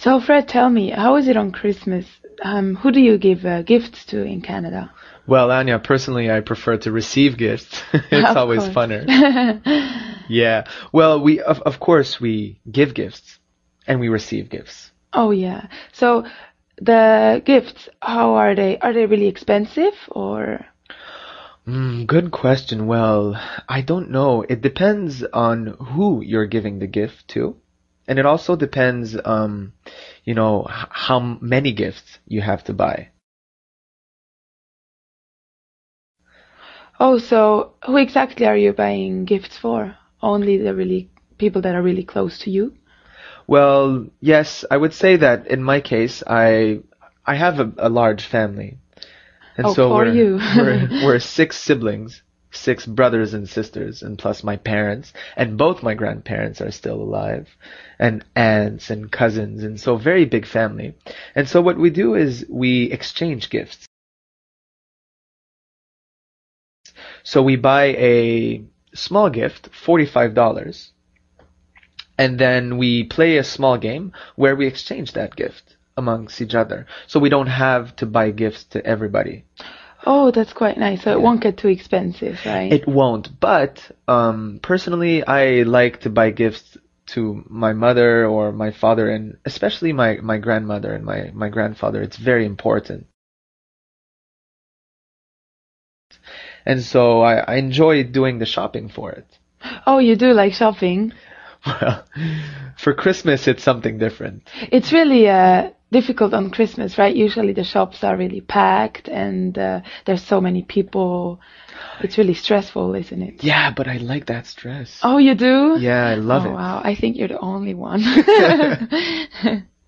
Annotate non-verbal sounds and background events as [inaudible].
So, Fred, tell me, how is it on Christmas? Um, who do you give uh, gifts to in Canada? Well, Anya, personally, I prefer to receive gifts. [laughs] it's always course. funner. [laughs] yeah. Well, we of of course we give gifts and we receive gifts. Oh yeah. So the gifts, how are they? Are they really expensive or? Mm, good question. Well, I don't know. It depends on who you're giving the gift to. And it also depends, um, you know, h- how many gifts you have to buy. Oh, so who exactly are you buying gifts for? Only the really people that are really close to you? Well, yes, I would say that in my case, I I have a, a large family, and Oh, so we're, you. we're [laughs] we're six siblings, six brothers and sisters, and plus my parents, and both my grandparents are still alive, and aunts and cousins, and so very big family. And so what we do is we exchange gifts. So we buy a small gift, forty-five dollars and then we play a small game where we exchange that gift amongst each other. So we don't have to buy gifts to everybody. Oh, that's quite nice. So it won't get too expensive, right? It won't, but um, personally, I like to buy gifts to my mother or my father, and especially my, my grandmother and my, my grandfather. It's very important. And so I, I enjoy doing the shopping for it. oh, you do like shopping? [laughs] Well, for Christmas, it's something different. It's really uh, difficult on Christmas, right? Usually the shops are really packed and uh, there's so many people. It's really stressful, isn't it? Yeah, but I like that stress. Oh, you do? Yeah, I love oh, it. Wow, I think you're the only one. [laughs] [laughs]